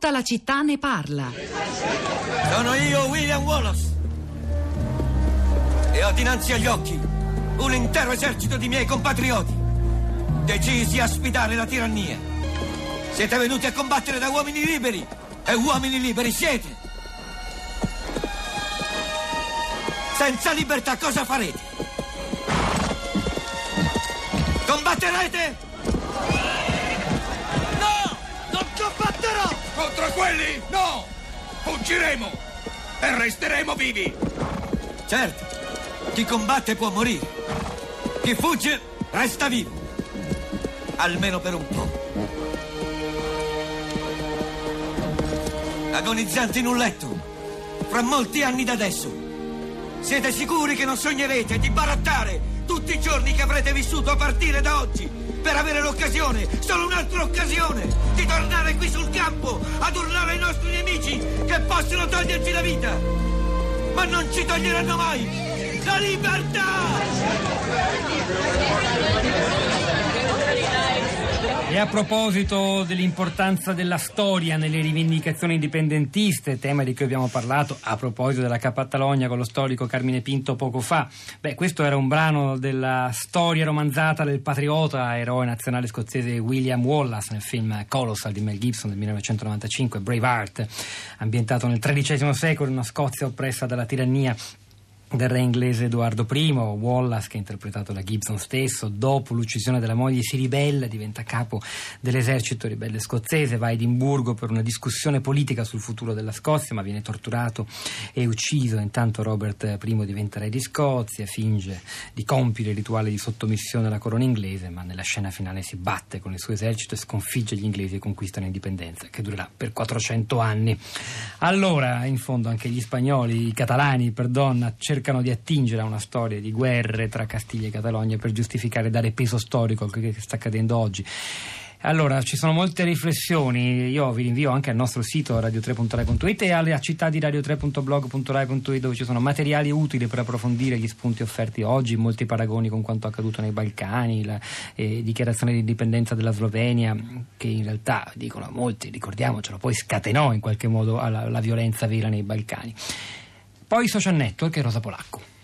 Tutta la città ne parla. Sono io, William Wallace. E ho dinanzi agli occhi un intero esercito di miei compatrioti, decisi a sfidare la tirannia. Siete venuti a combattere da uomini liberi, e uomini liberi siete. Senza libertà cosa farete? Combatterete? Contro quelli? No! Fuggiremo! E resteremo vivi! Certo, chi combatte può morire. Chi fugge resta vivo. Almeno per un po'. Agonizzanti in un letto, fra molti anni da adesso. Siete sicuri che non sognerete di barattare tutti i giorni che avrete vissuto a partire da oggi per avere l'occasione, solo un'altra occasione, di tornare qui sul campo ad urlare ai nostri nemici che possono toglierci la vita? Ma non ci toglieranno mai la libertà! E a proposito dell'importanza della storia nelle rivendicazioni indipendentiste, tema di cui abbiamo parlato a proposito della Capatalonia con lo storico Carmine Pinto poco fa, beh, questo era un brano della storia romanzata del patriota eroe nazionale scozzese William Wallace nel film Colossal di Mel Gibson del 1995, Braveheart, ambientato nel XIII secolo in una Scozia oppressa dalla tirannia del re inglese Edoardo I, Wallace che ha interpretato la Gibson stesso, dopo l'uccisione della moglie si ribella, diventa capo dell'esercito ribelle scozzese, va a Edimburgo per una discussione politica sul futuro della Scozia, ma viene torturato e ucciso. Intanto Robert I diventa re di Scozia, finge di compiere il rituale di sottomissione alla corona inglese, ma nella scena finale si batte con il suo esercito e sconfigge gli inglesi e conquista l'indipendenza, che durerà per 400 anni. Allora, in fondo anche gli spagnoli, i catalani, perdona, cercano cercano di attingere a una storia di guerre tra Castiglia e Catalogna per giustificare e dare peso storico a quello che sta accadendo oggi. Allora, ci sono molte riflessioni, io vi rinvio anche al nostro sito radio3.rai.it e alla città di radio3.blog.rai.it dove ci sono materiali utili per approfondire gli spunti offerti oggi, molti paragoni con quanto accaduto nei Balcani, la eh, dichiarazione di indipendenza della Slovenia che in realtà, dicono molti, ricordiamocelo, poi scatenò in qualche modo la, la violenza vera nei Balcani. Poi social network e Rosa Polacco.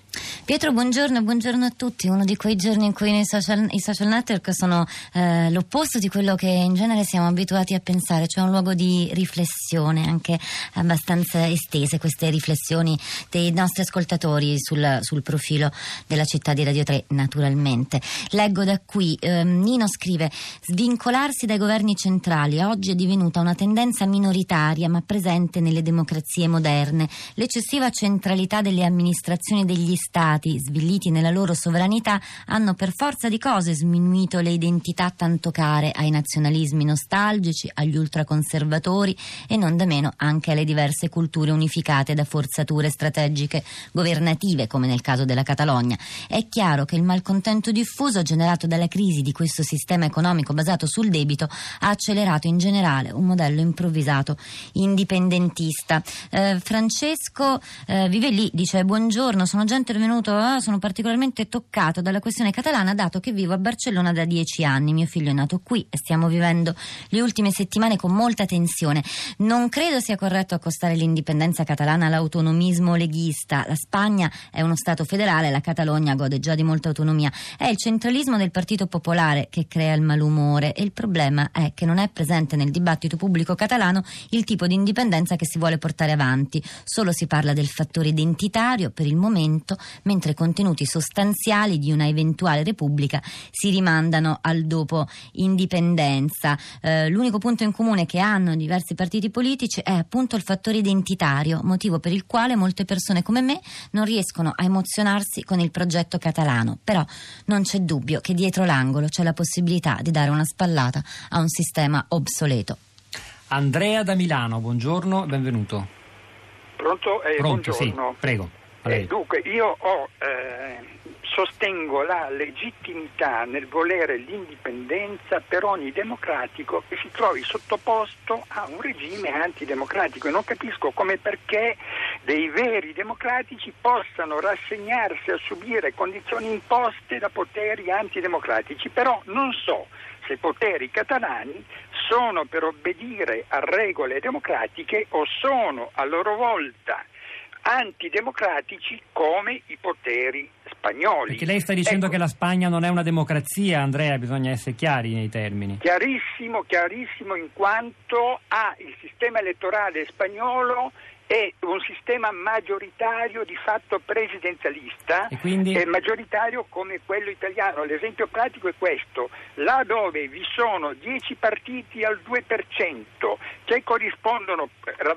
Pietro, buongiorno, buongiorno a tutti. Uno di quei giorni in cui social, i social network sono eh, l'opposto di quello che in genere siamo abituati a pensare, cioè un luogo di riflessione, anche abbastanza estese queste riflessioni dei nostri ascoltatori sul, sul profilo della città di Radio 3, naturalmente. Leggo da qui, eh, Nino scrive, svincolarsi dai governi centrali oggi è divenuta una tendenza minoritaria ma presente nelle democrazie moderne. L'eccessiva centralità delle amministrazioni degli stati stati, svilliti nella loro sovranità, hanno per forza di cose sminuito le identità tanto care ai nazionalismi nostalgici, agli ultraconservatori e non da meno anche alle diverse culture unificate da forzature strategiche governative, come nel caso della Catalogna. È chiaro che il malcontento diffuso generato dalla crisi di questo sistema economico basato sul debito ha accelerato in generale un modello improvvisato indipendentista. Eh, Francesco eh, vive lì, dice buongiorno, sono già intervenuto appunto eh, sono particolarmente toccato dalla questione catalana dato che vivo a Barcellona da dieci anni. Mio figlio è nato qui e stiamo vivendo le ultime settimane con molta tensione. Non credo sia corretto accostare l'indipendenza catalana all'autonomismo leghista. La Spagna è uno Stato federale, la Catalogna gode già di molta autonomia. È il centralismo del Partito Popolare che crea il malumore e il problema è che non è presente nel dibattito pubblico catalano il tipo di indipendenza che si vuole portare avanti. Solo si parla del fattore identitario per il momento, mentre mentre contenuti sostanziali di una eventuale repubblica si rimandano al dopo indipendenza. Eh, l'unico punto in comune che hanno diversi partiti politici è appunto il fattore identitario, motivo per il quale molte persone come me non riescono a emozionarsi con il progetto catalano. Però non c'è dubbio che dietro l'angolo c'è la possibilità di dare una spallata a un sistema obsoleto. Andrea da Milano, buongiorno, benvenuto. Pronto? Eh, Pronto, buongiorno. Sì, prego. Eh, dunque, io ho, eh, sostengo la legittimità nel volere l'indipendenza per ogni democratico che si trovi sottoposto a un regime antidemocratico. E non capisco come perché dei veri democratici possano rassegnarsi a subire condizioni imposte da poteri antidemocratici, però non so se i poteri catalani sono per obbedire a regole democratiche o sono a loro volta antidemocratici come i poteri spagnoli. Perché lei sta dicendo ecco, che la Spagna non è una democrazia, Andrea, bisogna essere chiari nei termini. Chiarissimo, chiarissimo in quanto ha il sistema elettorale spagnolo è un sistema maggioritario di fatto presidenzialista e, quindi... maggioritario come quello italiano. L'esempio pratico è questo, là dove vi sono 10 partiti al 2% che corrispondono,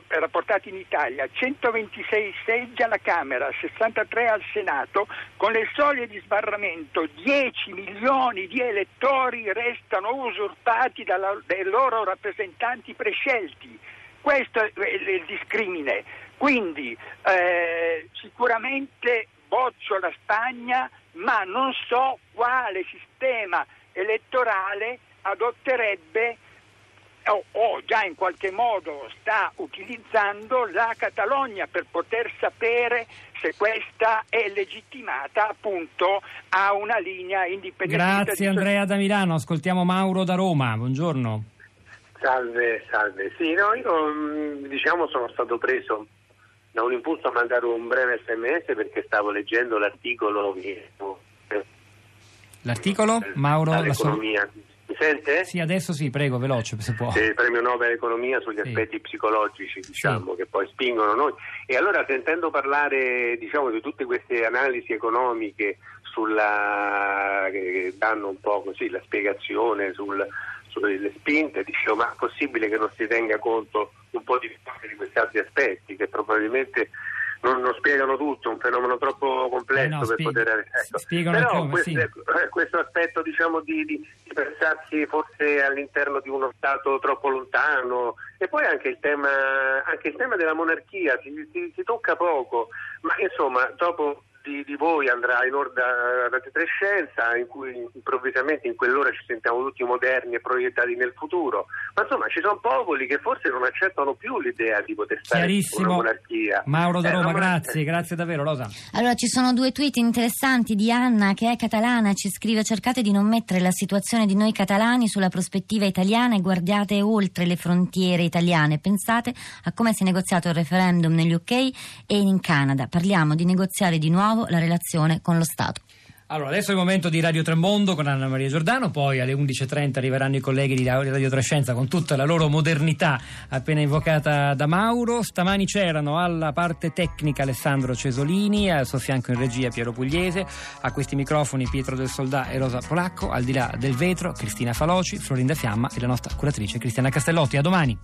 rapportati in Italia, a 126 seggi alla Camera, 63 al Senato, con le soglie di sbarramento 10 milioni di elettori restano usurpati dai loro rappresentanti prescelti. Questo è il discrimine. Quindi eh, sicuramente boccio la Spagna, ma non so quale sistema elettorale adotterebbe o, o, già in qualche modo sta utilizzando la Catalogna per poter sapere se questa è legittimata appunto a una linea indipendente. Grazie Andrea da Milano, ascoltiamo Mauro da Roma, buongiorno. Salve, salve. Sì, no, io mm, diciamo sono stato preso da un impulso a mandare un breve sms perché stavo leggendo l'articolo che... L'articolo? Mauro? L'economia. La Mi sente? Sì, adesso sì, prego, veloce se può. Il premio Nobel Economia sugli sì. aspetti psicologici, diciamo, sì. che poi spingono noi. E allora sentendo parlare, diciamo, di tutte queste analisi economiche sulla, che danno un po' così la spiegazione sul, sulle spinte, dicevo ma è possibile che non si tenga conto un po' di, di questi altri aspetti che probabilmente non, non, spiegano tutto, è un fenomeno troppo complesso eh no, per spiega, poter... Ecco. Però come, questo, sì. Eh, questo, aspetto diciamo, di, di, di, pensarsi forse all'interno di uno Stato troppo lontano e poi anche il tema, anche il tema della monarchia si, si, si tocca poco, ma insomma dopo di, di, voi andrà in onda Radio Trescenza, in cui improvvisamente in quell'ora ci sentiamo tutti moderni e proiettati nel futuro. Ma insomma ci sono popoli che forse non accettano più l'idea di poter stare in una monarchia. Mauro da eh, Roma, grazie, grazie davvero Rosa. Allora ci sono due tweet interessanti di Anna che è catalana, ci scrive cercate di non mettere la situazione di noi catalani sulla prospettiva italiana e guardate oltre le frontiere italiane. Pensate a come si è negoziato il referendum negli UK e in Canada. Parliamo di negoziare di nuovo nuovo la relazione con lo Stato. Allora, adesso è il momento di Radio Tremondo con Anna Maria Giordano, poi alle 11.30 arriveranno i colleghi di Radio Trescenza con tutta la loro modernità appena invocata da Mauro. Stamani c'erano alla parte tecnica Alessandro Cesolini, al suo fianco in regia Piero Pugliese, a questi microfoni Pietro del Soldà e Rosa Polacco, al di là del vetro Cristina Faloci, Florinda Fiamma e la nostra curatrice Cristiana Castellotti. A domani.